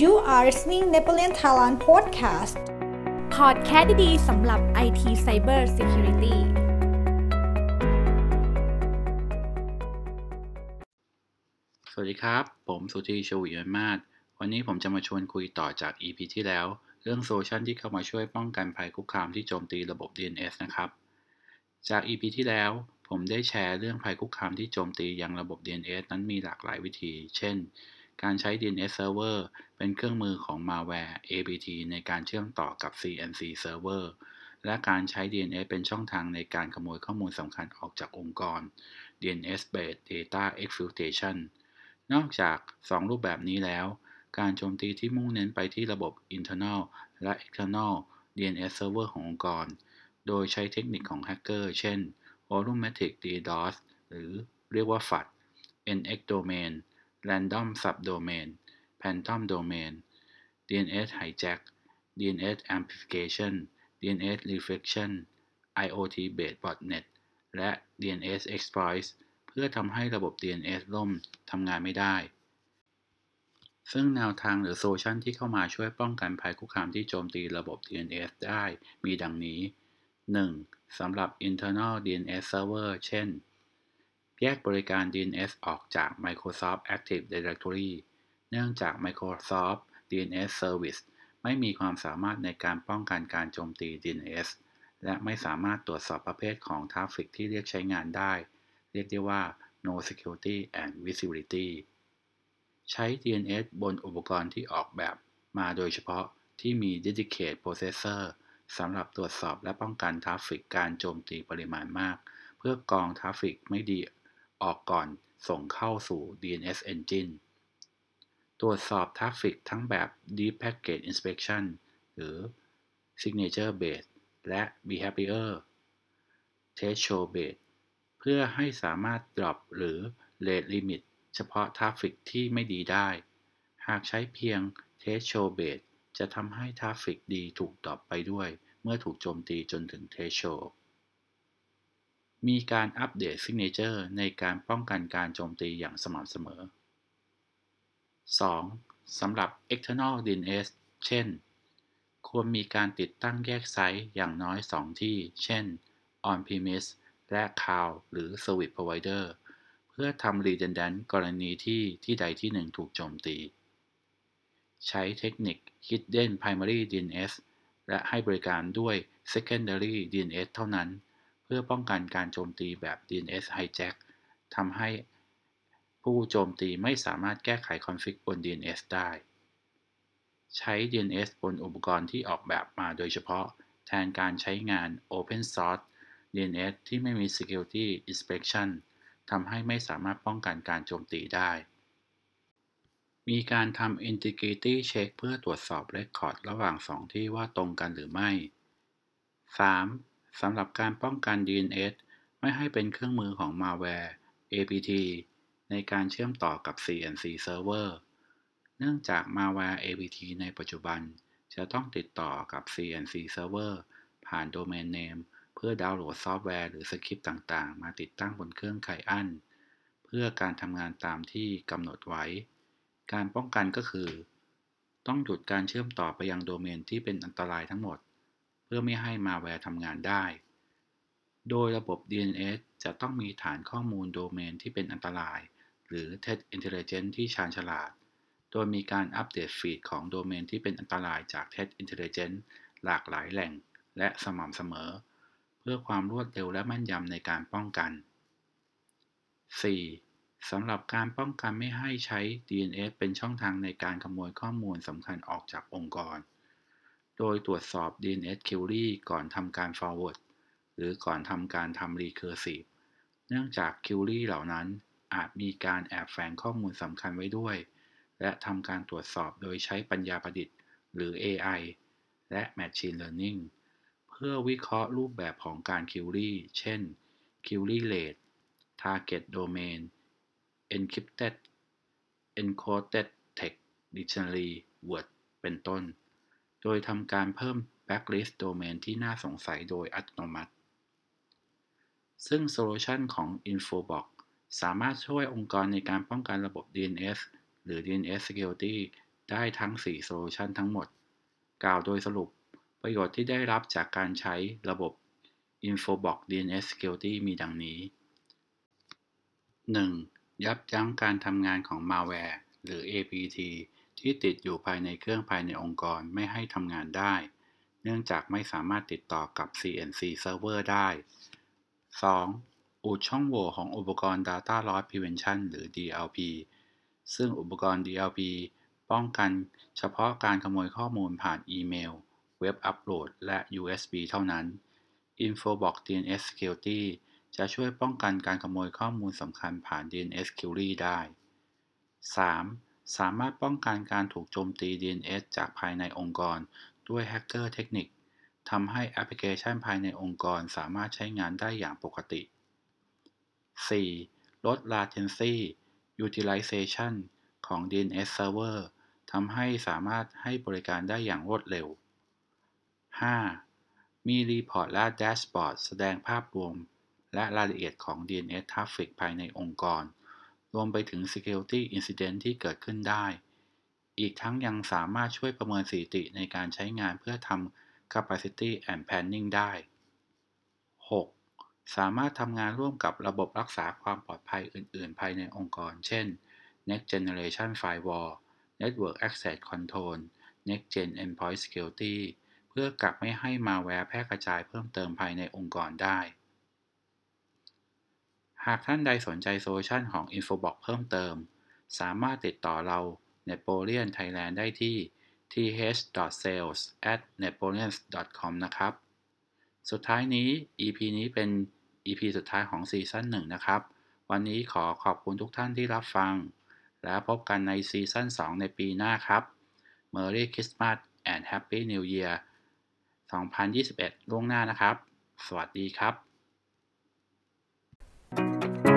You are listening Napoleon Thailand Podcast พอดแคสต์ดีๆสำหรับ IT Cyber Security สวัสดีครับ ผมสุธีชวีวันมาศวันนี้ผมจะมาชวนคุยต่อจาก EP ที่แล้ว เรื่องโซลูชันที่เข้ามาช่วยป้องกันภัยคุกคามที่โจมตีระบบ DNS นะครับ จาก EP ที่แล้วผมได้แชร์เรื่องภัยคุกคามที่โจมตียังระบบ DNS นั้นมีหลากหลายวิธี เช่น การใช้ DNS Server เป็นเครื่องมือของ malware APT ในการเชื่อมต่อกับ CNC Server และการใช้ DNS เป็นช่องทางในการขโมยข้อมูลสำคัญออกจากองค์กร DNS-based Data Exfiltration นอกจาก 2 รูปแบบนี้แล้ว การโจมตีที่มุ่งเน้นไปที่ระบบ internal และ external DNS server ขององค์กร โดยใช้เทคนิคของแฮกเกอร์ เช่น volumetric DDoS หรือเรียกว่า FAT NX domain random subdomain phantom domain DNS hijack DNS amplification DNS reflection IoT based botnet และ DNS exploits เพื่อทำให้ระบบ DNS ล่มทำงานไม่ได้ ซึ่งแนวทางหรือโซลูชันที่เข้ามาช่วยป้องกันภัยคุกคามที่โจมตีระบบ DNS ได้มีดังนี้ 1. สำหรับ internal DNS server เช่น แยกบริการ DNS ออกจาก Microsoft Active Directory เนื่องจาก Microsoft DNS Service ไม่มีความสามารถในการป้องกันการโจมตี DNS และไม่สามารถตรวจสอบประเภทของ traffic ที่เรียกใช้งานได้ เรียกได้ว่า no security and visibility ใช้ DNS บนอุปกรณ์ที่ออกแบบมาโดยเฉพาะที่มี dedicated processor สำหรับตรวจสอบและป้องกัน traffic การโจมตีปริมาณมาก เพื่อกอง traffic ไม่ดี ออกก่อนส่งเข้าสู่ DNS Engine ตรวจสอบ traffic ทั้งแบบ Deep Packet Inspection หรือ Signature Based และ Behavior Threshold Based เพื่อให้สามารถ drop หรือ rate limit เฉพาะ traffic ที่ไม่ดีได้ หากใช้เพียง Threshold Based จะทำให้ traffic ดีถูก drop ไปด้วย เมื่อถูกโจมตีจนถึง Threshold มีการอัปเดต Signature ในการป้องกันการโจมตีอย่างสม่ำเสมอ 2. สำหรับ external DNS เช่น ควรมีการติดตั้งแยก site อย่างน้อย 2 ที่ เช่น on-premise และ cloud หรือ service provider เพื่อทำ redundant กรณีที่ที่ใดที่หนึ่งถูกโจมตี ใช้เทคนิค hidden primary DNS และให้บริการด้วย secondary DNS เท่านั้น พื่อป้องกันการโจมตีแบบ DNS hijack ทำให้ผู้โจมตีไม่สามารถแก้ไขคอนฟิกบน DNS ได้ ใช้ DNS บนอุปกรณ์ที่ออกแบบมาโดยเฉพาะ แทนการใช้งาน Open Source DNS ที่ไม่มี Security Inspection ทำให้ไม่สามารถป้องกันการโจมตีได้ มีการทำ Integrity Check เพื่อตรวจสอบ Record ระหว่าง 2 ที่ว่าตรงกันหรือไม่ 3. สำหรับการป้องกัน DNS ไม่ให้เป็นเครื่องมือของ malware APT ในการเชื่อมต่อกับ CNC Server เนื่องจาก malware APT ในปัจจุบัน จะต้องติดต่อกับ C&C Server ผ่าน Domain Name เพื่อดาวน์โหลดซอฟต์แวร์หรือสคริปต์ต่างๆ มาติดตั้งบนเครื่อง client เพื่อการทำงานตามที่กำหนดไว้ การป้องกันก็คือ ต้องหยุดการเชื่อมต่อไปยังโดเมนที่เป็นอันตรายทั้งหมด เพื่อไม่ให้มัลแวร์ทำงานได้ โดยระบบ DNS จะต้องมีฐานข้อมูลโดเมนที่เป็นอันตราย หรือ Threat Intelligence ที่ชาญฉลาด โดยมีการอัปเดตฟีดของโดเมนที่เป็นอันตรายจาก Threat Intelligence หลากหลายแหล่ง และสม่ำเสมอ เพื่อความรวดเร็วและแม่นยำในการป้องกัน 4. สำหรับการป้องกันไม่ให้ใช้ DNS เป็นช่องทางในการขโมยข้อมูลสำคัญออกจากองค์กร โดยตรวจสอบ DNS query ก่อนทำการ forward หรือก่อนทำการทำ recursive เนื่องจาก query เหล่านั้นอาจมีการแอบแฝงข้อมูลสำคัญไว้ด้วย และทำการตรวจสอบโดยใช้ปัญญาประดิษฐ์ หรือ AI และ Machine Learning เพื่อวิเคราะห์รูปแบบของการ query เช่น query rate target domain encrypted encoded text dictionary word เป็นต้น โดยทำการเพิ่ม backlist domain ที่น่าสงสัยโดยอัตโนมัติ ซึ่งโซลูชันของ Infobox สามารถช่วยองค์กรในการป้องกันระบบ DNS หรือ DNS Security ได้ทั้ง4 Solution ทั้งหมด กล่าวโดยสรุป ประโยชน์ที่ได้รับจากการใช้ระบบ Infobox DNS Security มีดังนี้ 1. ยับยั้งการทำงานของ malware หรือ APT ที่ติดอยู่ภายในเครื่องภายในองค์กรไม่ให้ทำงานได้ เนื่องจากไม่สามารถติดต่อกับ CNC Server ได้ 2. อุดช่องโหว่ของอุปกรณ์ Data Loss Prevention หรือ DLP ซึ่งอุปกรณ์ DLP ป้องกันเฉพาะการขโมยข้อมูลผ่านอีเมล เว็บอัปโหลด และ USB เท่านั้น Infobox DNS Security จะช่วยป้องกันการขโมยข้อมูลสำคัญผ่าน DNS Query ได้ 3. สามารถป้องกันการถูกโจมตี DNS จากภายในองค์กร ด้วยแฮกเกอร์เทคนิคทำให้แอปพลิเคชันภายในองค์กรสามารถใช้งานได้อย่างปกติ 4. ลด latency utilization ของ DNS server ทำให้สามารถให้บริการได้อย่างรวดเร็ว 5. มี report และ dashboard แสดงภาพรวม และรายละเอียดของ DNS Traffic ภายในองค์กร รวมไปถึง Security Incident ที่เกิดขึ้นได้ อีกทั้งยังสามารถช่วยประเมินสถิติในการใช้งานเพื่อทำ Capacity and Planning ได้ 6. สามารถทำงานร่วมกับระบบรักษาความปลอดภัยอื่น ๆ ภายในองค์กร เช่น Next Generation Firewall Network Access Control Next Gen Endpoint Security เพื่อกักไม่ให้มาแวร์แพร่กระจายเพิ่มเติมภายในองค์กรได้ หากท่านใดสนใจโซลูชันของ Infoblox เพิ่มเติม สามารถติดต่อเรา Netpoleon Thailand ได้ที่ th.sales@netpoleon.com นะครับ สุดท้ายนี้ EP นี้เป็น EP สุดท้ายของซีซั่น1นะครับ วันนี้ขอขอบคุณทุกท่านที่รับฟัง แล้วพบกันในซีซั่น2 ในปีหน้าครับ Merry Christmas and Happy New Year 2021 ล่วงหน้านะครับ สวัสดีครับ Thank you.